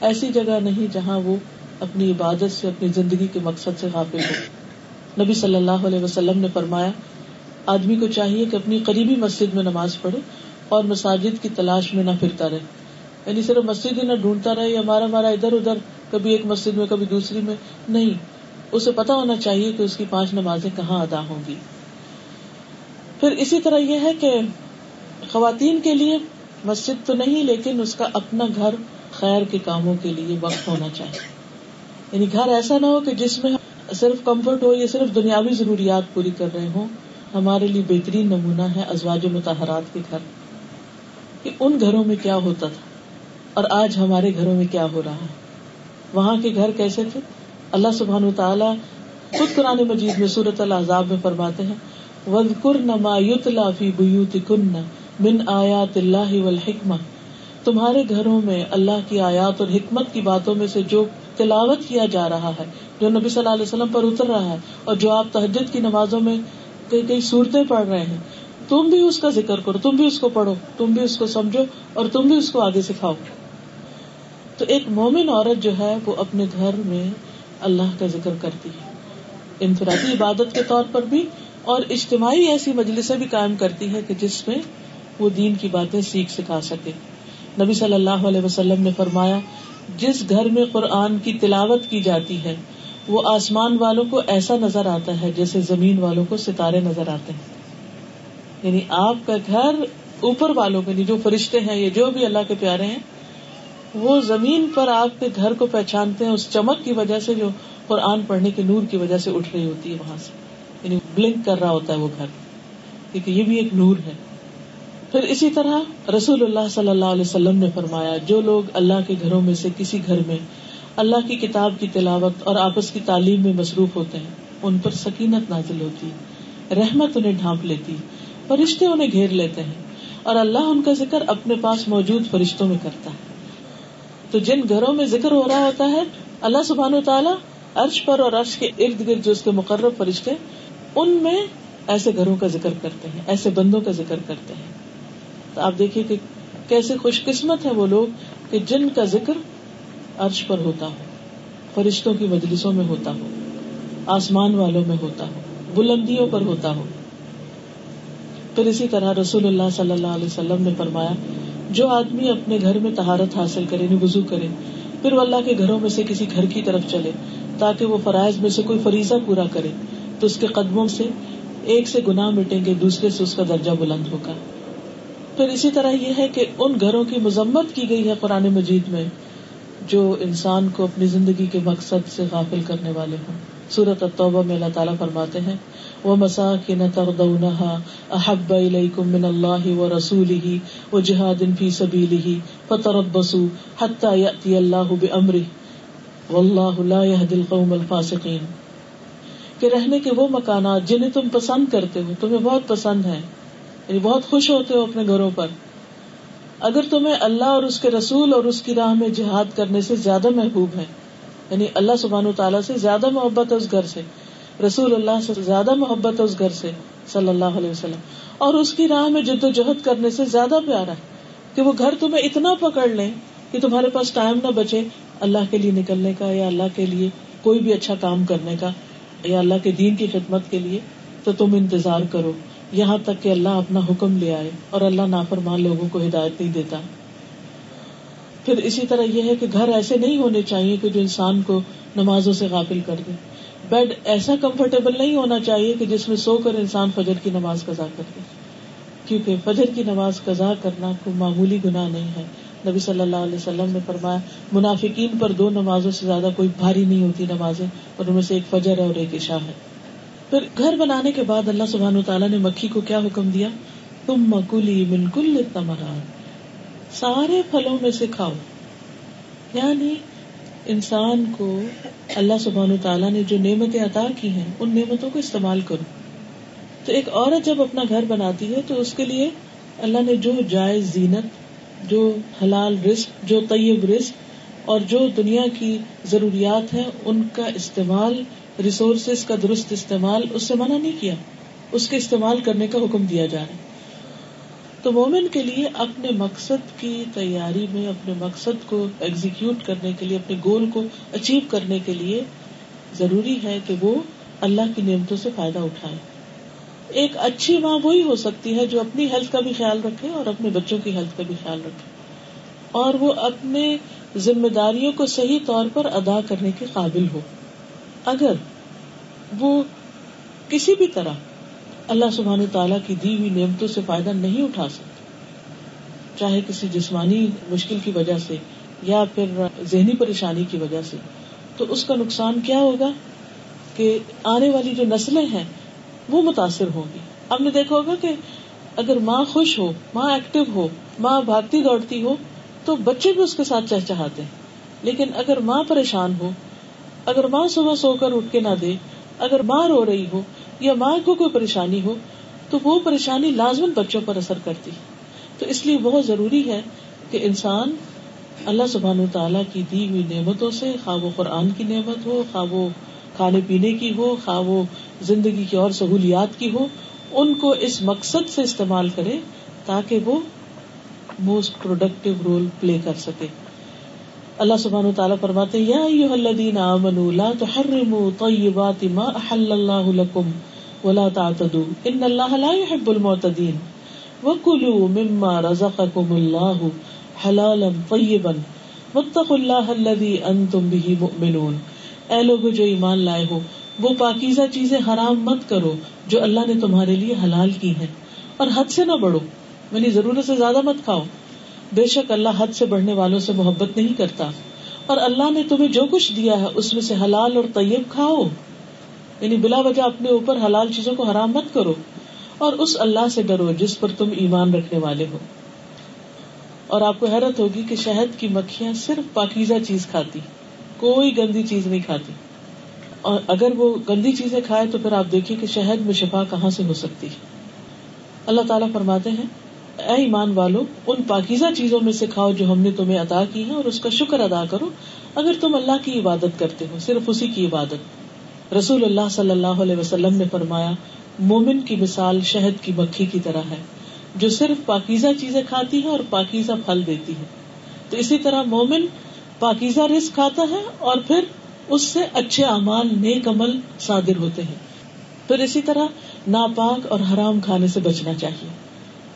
ایسی جگہ نہیں جہاں وہ اپنی عبادت سے، اپنی زندگی کے مقصد سے غافل ہو۔ نبی صلی اللہ علیہ وسلم نے فرمایا، آدمی کو چاہیے کہ اپنی قریبی مسجد میں نماز پڑھے اور مساجد کی تلاش میں نہ پھرتا رہے۔ یعنی صرف مسجد ہی نہ ڈھونڈتا رہے ہمارا ہمارا ادھر ادھر، کبھی ایک مسجد میں، کبھی دوسری میں۔ نہیں، اسے پتا ہونا چاہیے کہ اس کی پانچ نمازیں کہاں ادا ہوں گی۔ پھر اسی طرح یہ ہے کہ خواتین کے لیے مسجد تو نہیں، لیکن اس کا اپنا گھر خیر کے کاموں کے لیے وقت ہونا چاہیے۔ یعنی گھر ایسا نہ ہو کہ جس میں صرف کمفرٹ ہو، یا صرف دنیاوی ضروریات پوری کر رہے ہوں۔ ہمارے لیے بہترین نمونہ ہے ازواج متحرات کے گھر۔ کہ ان گھروں میں کیا ہوتا تھا؟ اور آج ہمارے گھروں میں کیا ہو رہا ہے؟ وہاں کے گھر کیسے تھے؟ اللہ سبحان تعالیٰ خود قرآن مجید میں صورت العذاب میں فرماتے ہیں من آیات اللہ والحکمہ تمہارے گھروں میں اللہ کی آیات اور حکمت کی باتوں میں سے جو تلاوت کیا جا رہا ہے، جو نبی صلی اللہ علیہ وسلم پر اتر رہا ہے اور جو آپ تہجد کی نمازوں میں کئی کئی صورتیں پڑھ رہے ہیں۔ تم بھی اس کا ذکر کرو، تم بھی اس کو پڑھو، تم بھی اس کو سمجھو اور تم بھی اس کو آگے سکھاؤ۔ تو ایک مومن عورت جو ہے وہ اپنے گھر میں اللہ کا ذکر کرتی ہے۔ انفرادی عبادت کے طور پر بھی اور اجتماعی ایسی مجلسیں بھی قائم کرتی ہے کہ جس میں وہ دین کی باتیں سیکھ سکھا سکے۔ نبی صلی اللہ علیہ وسلم نے فرمایا، جس گھر میں قرآن کی تلاوت کی جاتی ہے، وہ آسمان والوں کو ایسا نظر آتا ہے جیسے زمین والوں کو ستارے نظر آتے ہیں۔ یعنی آپ کا گھر اوپر والوں کے جو فرشتے ہیں یا جو بھی اللہ کے پیارے ہیں وہ زمین پر آپ کے گھر کو پہچانتے ہیں، اس چمک کی وجہ سے جو قرآن پڑھنے کے نور کی وجہ سے اٹھ رہی ہوتی ہے وہاں سے۔ یعنی بلنک کر رہا ہوتا ہے وہ گھر۔ کیونکہ یہ بھی ایک نور ہے۔ پھر اسی طرح رسول اللہ صلی اللہ علیہ وسلم نے فرمایا، جو لوگ اللہ کے گھروں میں سے کسی گھر میں اللہ کی کتاب کی تلاوت اور آپس کی تعلیم میں مصروف ہوتے ہیں، ان پر سکینت نازل ہوتی رحمت انہیں ڈھانپ لیتی فرشتے انہیں گھیر لیتے ہیں اور اللہ ان کا ذکر اپنے پاس موجود فرشتوں میں کرتا ہے۔ تو جن گھروں میں ذکر ہو رہا ہوتا ہے، اللہ سبحان و تعالیٰ عرش پر اور عرش کے ارد گرد جو اس کے مقرر فرشتے، ان میں ایسے گھروں کا ذکر کرتے ہیں، ایسے بندوں کا ذکر کرتے ہیں۔ تو آپ دیکھیے کہ کیسے خوش قسمت ہے وہ لوگ کہ جن کا ذکر عرش پر ہوتا ہو، فرشتوں کی مجلسوں میں ہوتا ہو، آسمان والوں میں ہوتا ہو، بلندیوں پر ہوتا ہو۔ پھر اسی طرح رسول اللہ صلی اللہ علیہ وسلم نے فرمایا جو آدمی اپنے گھر میں تہارت حاصل کرے یعنی وضو کرے، پھر وہ اللہ کے گھروں میں سے کسی گھر کی طرف چلے تاکہ وہ فرائض میں سے کوئی فریضہ پورا کرے، تو اس کے قدموں سے ایک سے گناہ مٹیں گے، دوسرے سے اس کا درجہ بلند ہوگا۔ پھر اسی طرح یہ ہے کہ ان گھروں کی مذمت کی گئی ہے قرآن مجید میں جو انسان کو اپنی زندگی کے مقصد سے غافل کرنے والے ہوں۔ سورت التوبہ میں اللہ تعالیٰ فرماتے ہیں وہ مساکن تردونها احب الیکم من اللہ و رسولہ و جہاد فی سبیلہ فتربصوا حتی یأتی اللہ بامرہ واللہ لا يهدی القوم الفاسقین کہ رہنے کے وہ مکانات جنہیں تم پسند کرتے ہو، تمہیں بہت پسند ہیں یعنی بہت خوش ہوتے ہو اپنے گھروں پر۔ اگر تمہیں اللہ اور اس کے رسول اور اس کی راہ میں جہاد کرنے سے زیادہ محبوب ہے یعنی اللہ سبحان و تعالیٰ سے زیادہ محبت ہے اس گھر سے، رسول اللہ سے زیادہ محبت ہے اس گھر سے، صلی اللہ علیہ وسلم۔ اور اس کی راہ میں جد و جہد کرنے سے زیادہ پیارا ہے کہ وہ گھر تمہیں اتنا پکڑ لیں کہ تمہارے پاس ٹائم نہ بچے اللہ کے لیے نکلنے کا یا اللہ کے لیے کوئی بھی اچھا کام کرنے کا یا اللہ کے دین کی خدمت کے لیے، تو تم انتظار کرو۔ یہاں تک کہ اللہ اپنا حکم لے آئے اور اللہ نافرمان لوگوں کو ہدایت نہیں دیتا۔ پھر اسی طرح یہ ہے کہ گھر ایسے نہیں ہونے چاہیے کہ جو انسان کو نمازوں سے غافل کر دے۔ بیڈ ایسا کمفرٹیبل نہیں ہونا چاہیے کہ جس میں سو کر انسان فجر کی نماز قزا کر دے۔ کیونکہ فجر کی نماز قزا کرنا کوئی معمولی گناہ نہیں ہے۔ نبی صلی اللہ علیہ وسلم نے فرمایا، منافقین پر دو نمازوں سے زیادہ کوئی بھاری نہیں ہوتی نمازیں، اور ان میں سے ایک فجر ہے اور ایک عشاء ہے۔ پھر گھر بنانے کے بعد اللہ سبحان تعالیٰ نے مکھی کو کیا حکم دیا؟ تم مکولی بالکل تمرات سارے پھلوں میں سے کھاؤ۔ یعنی انسان کو اللہ سبحان تعالیٰ نے جو نعمتیں عطا کی ہیں، ان نعمتوں کو استعمال کرو۔ تو ایک عورت جب اپنا گھر بناتی ہے، تو اس کے لیے اللہ نے جو جائز زینت، جو حلال رسک جو طیب رسک اور جو دنیا کی ضروریات ہیں، ان کا استعمال ریسورسز کا درست استعمال، اس سے منع نہیں کیا۔ اس کے استعمال کرنے کا حکم دیا جا رہا ہے۔ تو مومن کے لیے اپنے مقصد کی تیاری میں، اپنے مقصد کو ایگزیکیوٹ کرنے کے لیے، اپنے گول کو اچیو کرنے کے لیے ضروری ہے کہ وہ اللہ کی نعمتوں سے فائدہ اٹھائے۔ ایک اچھی ماں وہی ہو سکتی ہے جو اپنی ہیلتھ کا بھی خیال رکھے اور اپنے بچوں کی ہیلتھ کا بھی خیال رکھے۔ اور وہ اپنے ذمہ داریوں کو صحیح طور پر ادا کرنے کے قابل ہو۔ اگر وہ کسی بھی طرح اللہ سبحان تعالیٰ کی دی ہوئی نعمتوں سے فائدہ نہیں اٹھا سکتے چاہے کسی جسمانی مشکل کی وجہ سے یا پھر ذہنی پریشانی کی وجہ سے۔ تو اس کا نقصان کیا ہوگا کہ آنے والی جو نسلیں ہیں وہ متاثر ہوں گی۔ ہم نے دیکھا ہوگا کہ اگر ماں خوش ہو، ماں ایکٹیو ہو، ماں بھاگتی دوڑتی ہو، تو بچے بھی اس کے ساتھ چہچہاتے ہیں۔ لیکن اگر ماں پریشان ہو، اگر ماں صبح سو کر اٹھ کے نہ دے، اگر ماں رو رہی ہو یا ماں کو کوئی پریشانی ہو تو وہ پریشانی لازمن بچوں پر اثر کرتی تو اس لیے بہت ضروری ہے کہ انسان اللہ سبحان تعالیٰ کی دی ہوئی نعمتوں سے خواب و قرآن کی نعمت ہو، خواب و کھانے پینے کی ہو، خواب و زندگی کی اور سہولیات کی ہو، ان کو اس مقصد سے استعمال کرے تاکہ وہ موسٹ پروڈکٹیو رول پلے کر سکے۔ اللہ سبحانہ تعالیٰ فرماتے یا ایوہ الذین آمنوا، لا تحرموا طیبات ما احل اللہ لکم ولا تعتدوا. ان اللہ لا يحب المعتدین وکلوا مما رزقکم اللہ حلالا طیبا واتقوا اللہ الذی انتم به مؤمنون. اے لوگ جو ایمان لائے ہو، وہ پاکیزہ چیزیں حرام مت کرو جو اللہ نے تمہارے لیے حلال کی ہیں، اور حد سے نہ بڑھو۔ یعنی ضرورت سے زیادہ مت کھاؤ۔ بے شک اللہ حد سے بڑھنے والوں سے محبت نہیں کرتا۔ اور اللہ نے تمہیں جو کچھ دیا ہے، اس میں سے حلال اور طیب کھاؤ۔ یعنی بلا وجہ اپنے اوپر حلال چیزوں کو حرام مت کرو اور اس اللہ سے ڈرو جس پر تم ایمان رکھنے والے ہو۔ اور آپ کو حیرت ہوگی کہ شہد کی مکھیاں صرف پاکیزہ چیز کھاتی، کوئی گندی چیز نہیں کھاتی۔ اور اگر وہ گندی چیزیں کھائے تو پھر آپ دیکھیے کہ شہد میں شفا کہاں سے ہو سکتی۔ ہے اللہ تعالیٰ فرماتے ہیں، اے ایمان والو، ان پاکیزہ چیزوں میں سے کھاؤ جو ہم نے تمہیں ادا کی ہے اور اس کا شکر ادا کرو اگر تم اللہ کی عبادت کرتے ہو، صرف اسی کی عبادت۔ رسول اللہ صلی اللہ علیہ وسلم نے فرمایا، مومن کی مثال شہد کی مکھی کی طرح ہے، جو صرف پاکیزہ چیزیں کھاتی ہے اور پاکیزہ پھل دیتی ہے۔ تو اسی طرح مومن پاکیزہ رزق کھاتا ہے اور پھر اس سے اچھے اعمال، نیک عمل صادر ہوتے ہیں۔ پھر اسی طرح ناپاک اور حرام کھانے سے بچنا چاہیے،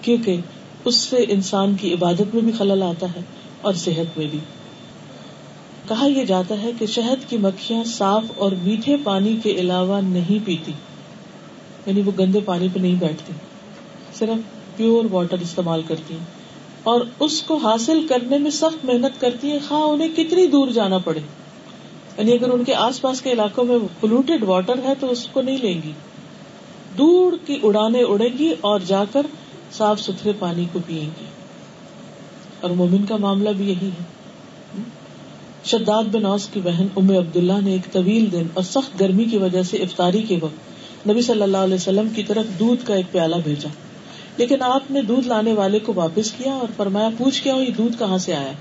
کیونکہ اس سے انسان کی عبادت میں بھی خلل آتا ہے اور صحت میں بھی۔ کہا یہ جاتا ہے کہ شہد کی مکھیاں صاف اور میٹھے پانی کے علاوہ نہیں پیتی۔ یعنی وہ گندے پانی پہ نہیں بیٹھتی۔ صرف پیور واٹر استعمال کرتی ہیں۔ اور اس کو حاصل کرنے میں سخت محنت کرتی ہیں۔ خواہ انہیں کتنی دور جانا پڑے۔ یعنی اگر ان کے آس پاس کے علاقوں میں پولوٹیڈ واٹر ہے تو اس کو نہیں لیں گی۔ دور کی اڑانے اڑے گی اور جا کر صاف ستھرے پانی کو پیئیں گی۔ اور مومن کا معاملہ بھی یہی ہے۔ شداد بن اوس کی بہن ام عبداللہ نے ایک طویل دن اور سخت گرمی کی وجہ سے افطاری کے وقت نبی صلی اللہ علیہ وسلم کی طرف دودھ کا ایک پیالہ بھیجا۔ لیکن آپ نے دودھ لانے والے کو واپس کیا اور فرمایا، پوچھ کیا یہ دودھ کہاں سے آیا؟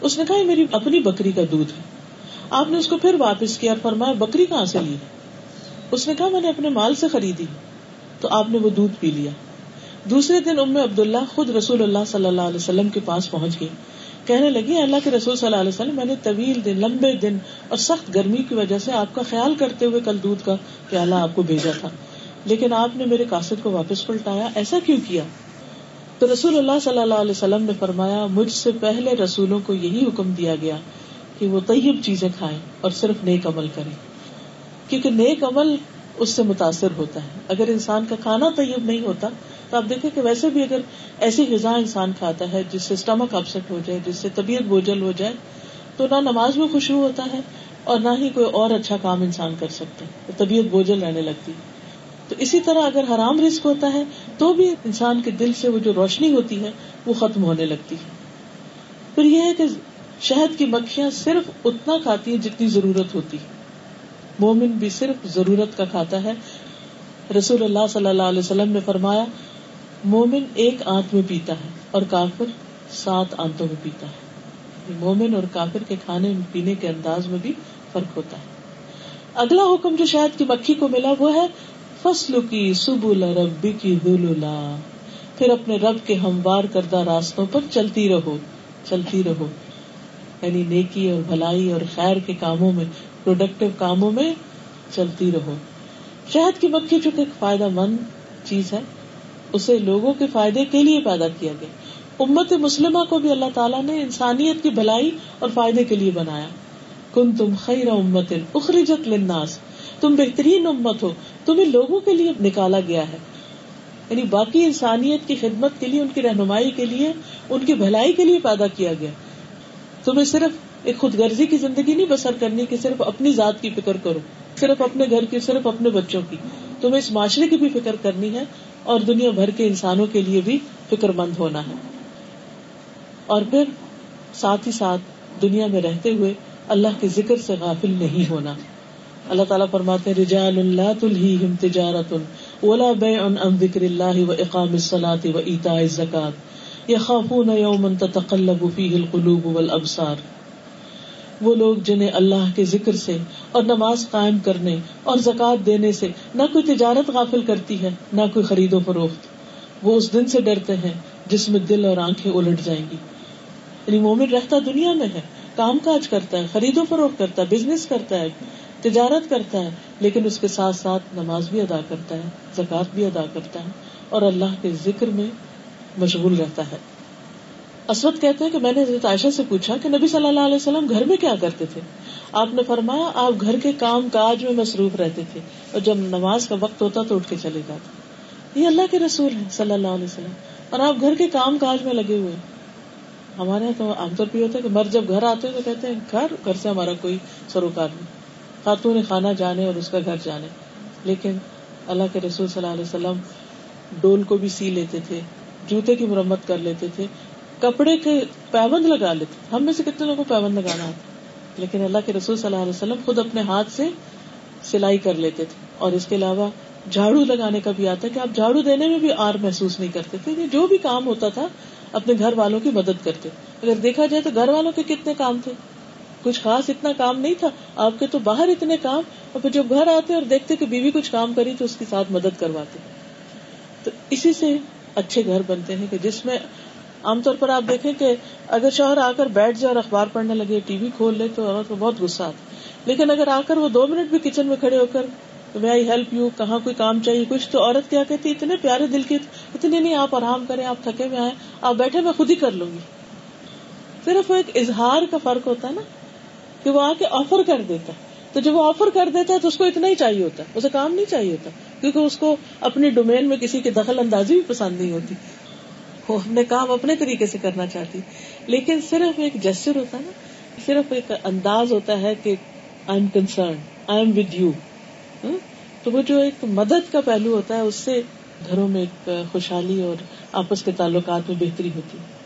اس نے کہا، یہ میری اپنی بکری کا دودھ ہے۔ آپ نے اس کو پھر واپس کیا اور فرمایا، بکری کہاں سے لی؟ اس نے کہا، میں نے اپنے مال سے خریدی، تو آپ نے وہ دودھ پی لیا۔ دوسرے دن ام عبداللہ خود رسول اللہ صلی اللہ علیہ وسلم کے پاس پہنچ گئی کہنے لگی، اللہ کے رسول صلی اللہ علیہ وسلم، میں نے طویل دن، لمبے دن اور سخت گرمی کی وجہ سے آپ کا خیال کرتے ہوئے کل دودھ کا پیالہ آپ کو بھیجا تھا، لیکن آپ نے میرے قاصد کو واپس پلٹایا، ایسا کیوں کیا؟ تو رسول اللہ صلی اللہ علیہ وسلم نے فرمایا، مجھ سے پہلے رسولوں کو یہی حکم دیا گیا کہ وہ طیب چیزیں کھائیں اور صرف نیک عمل کریں، کیونکہ نیک عمل اس سے متاثر ہوتا ہے، اگر انسان کا کھانا طیب نہیں ہوتا تو آپ دیکھیں کہ ویسے بھی اگر ایسی غذا انسان کھاتا ہے جس سے اسٹمک اپسٹ ہو جائے، جس سے طبیعت بوجھل ہو جائے، تو نہ نماز میں خوشبو ہوتا ہے اور نہ ہی کوئی اور اچھا کام انسان کر سکتا ہے طبیعت بوجھل رہنے لگتی تو اسی طرح اگر حرام رسک ہوتا ہے، تو بھی انسان کے دل سے وہ جو روشنی ہوتی ہے، وہ ختم ہونے لگتی ہے۔ پھر یہ ہے کہ شہد کی مکھیاں صرف اتنا کھاتی ہیں جتنی ضرورت ہوتی ہے۔ مومن بھی صرف ضرورت کا کھاتا ہے۔ رسول اللہ صلی اللہ علیہ وسلم نے فرمایا مومن ایک آنت میں پیتا ہے اور کافر سات آنتوں میں پیتا ہے۔ مومن اور کافر کے کھانے پینے کے انداز میں بھی فرق ہوتا ہے۔ اگلا حکم جو شہد کی مکھی کو ملا وہ ہے، فصل کی سبل ربی کی دلولا پھر اپنے رب کے ہموار کردہ راستوں پر چلتی رہو چلتی رہو۔ یعنی نیکی اور بھلائی اور خیر کے کاموں میں پروڈکٹیو کاموں میں چلتی رہو۔ شہد کی مکھی چونکہ ایک فائدہ مند چیز ہے اسے لوگوں کے فائدے کے لیے پیدا کیا گیا۔ امت مسلمہ کو بھی اللہ تعالیٰ نے انسانیت کی بھلائی اور فائدے کے لیے بنایا۔ کن تم خیر امت اخرجت للناس۔ تم بہترین امت ہو۔ تمہیں لوگوں کے لیے نکالا گیا ہے۔ یعنی باقی انسانیت کی خدمت کے لیے، ان کی رہنمائی کے لیے، ان کی بھلائی کے لیے پیدا کیا گیا۔ تمہیں صرف ایک خود غرضی کی زندگی نہیں بسر کرنی کہ صرف اپنی ذات کی فکر کرو۔ صرف اپنے گھر کی، صرف اپنے بچوں کی۔ تمہیں اس معاشرے کی بھی فکر کرنی ہے۔ اور دنیا بھر کے انسانوں کے لیے بھی فکر مند ہونا ہے۔ اور پھر ساتھ ہی ساتھ دنیا میں رہتے ہوئے اللہ کے ذکر سے غافل نہیں ہونا۔ اللہ تعالیٰ فرماتے رجال اللہ تلہم تجارت ولا بیع عن ذکر اللہ و اقام الصلاة و ایتاء الزکاة یخافون یوما تتقلب فیہ القلوب والابصار۔ وہ لوگ جنہیں اللہ کے ذکر سے اور نماز قائم کرنے اور زکات دینے سے نہ کوئی تجارت غافل کرتی ہے، نہ کوئی خرید و فروخت۔ وہ اس دن سے ڈرتے ہیں جس میں دل اور آنکھیں الٹ جائیں گی۔ یعنی مومن رہتا دنیا میں ہے، کام کاج کرتا ہے، خرید و فروخت کرتا ہے بزنس کرتا ہے، تجارت کرتا ہے، لیکن اس کے ساتھ ساتھ نماز بھی ادا کرتا ہے زکات بھی ادا کرتا ہے اور اللہ کے ذکر میں مشغول رہتا ہے۔ اسود کہتے ہیں کہ میں نے حضرت عائشہ سے پوچھا کہ نبی صلی اللہ علیہ وسلم گھر میں کیا کرتے تھے؟ آپ نے فرمایا، آپ گھر کے کام کاج میں مصروف رہتے تھے اور جب نماز کا وقت ہوتا تو اٹھ کے چلے جاتے۔ یہ اللہ کے رسول ہیں صلی اللہ علیہ وسلم۔ اور آپ گھر کے کام کاج میں لگے ہوئے ہمارے یہاں تو عام طور پہ ہوتا ہے کہ مرد جب گھر آتے ہیں تو کہتے ہیں، گھر گھر سے ہمارا کوئی سروکار نہیں۔ خاتون خانہ جانے اور اس کا گھر جانے۔ لیکن اللہ کے رسول صلی اللہ علیہ وسلم ڈول کو بھی سی لیتے تھے، جوتے کی مرمت کر لیتے تھے۔ کپڑے کے پیبند لگا لیتے ہم میں سے کتنے لوگوں کو پیبند لگانا آتا لیکن اللہ کے رسول صلی اللہ علیہ وسلم خود اپنے ہاتھ سے سلائی کر لیتے تھے۔ اور اس کے علاوہ جھاڑو لگانے کا بھی آتا ہے کہ آپ جھاڑو دینے میں بھی آر محسوس نہیں کرتے تھے جو بھی کام ہوتا تھا اپنے گھر والوں کی مدد کرتے۔ اگر دیکھا جائے تو گھر والوں کے کتنے کام تھے۔ کچھ خاص اتنا کام نہیں تھا۔ آپ کے تو باہر اتنے کام۔ اور پھر جب گھر آتے اور دیکھتے کہ بیوی کچھ کام کری تو اس کے ساتھ مدد کرواتے۔ تو اسی سے اچھے گھر بنتے ہیں کہ جس میں عام طور پر آپ دیکھیں کہ اگر شوہر آ کر بیٹھ جائے اور اخبار پڑھنے لگے، ٹی وی کھول لے تو عورت کو بہت غصہ آتا لیکن اگر آ کر وہ دو منٹ بھی کچن میں کھڑے ہو کر میں آئی ہیلپ یو، کہاں کوئی کام چاہیے، کچھ، تو عورت کیا کہتی اتنے پیارے دل کی اتنے نہیں، آپ آرام کریں، آپ تھکے میں آئے آپ بیٹھے، میں خود ہی کر لوں گی۔ صرف وہ ایک اظہار کا فرق ہوتا ہے نا، کہ وہ آ کے آفر کر دیتا تو جب وہ آفر کر دیتا ہے تو اس کو اتنا ہی چاہیے ہوتا ہے، اسے کام نہیں چاہیے ہوتا، کیونکہ اس کو اپنی ڈومین میں کسی کی دخل اندازی بھی پسند نہیں ہوتی۔ وہ اپنے کام اپنے طریقے سے کرنا چاہتی۔ لیکن صرف ایک جسر ہوتا ہے نا، صرف ایک انداز ہوتا ہے کہ I am concern I am with you تو وہ جو ایک مدد کا پہلو ہوتا ہے، اس سے گھروں میں ایک خوشحالی اور آپس کے تعلقات میں بہتری ہوتی۔ ہے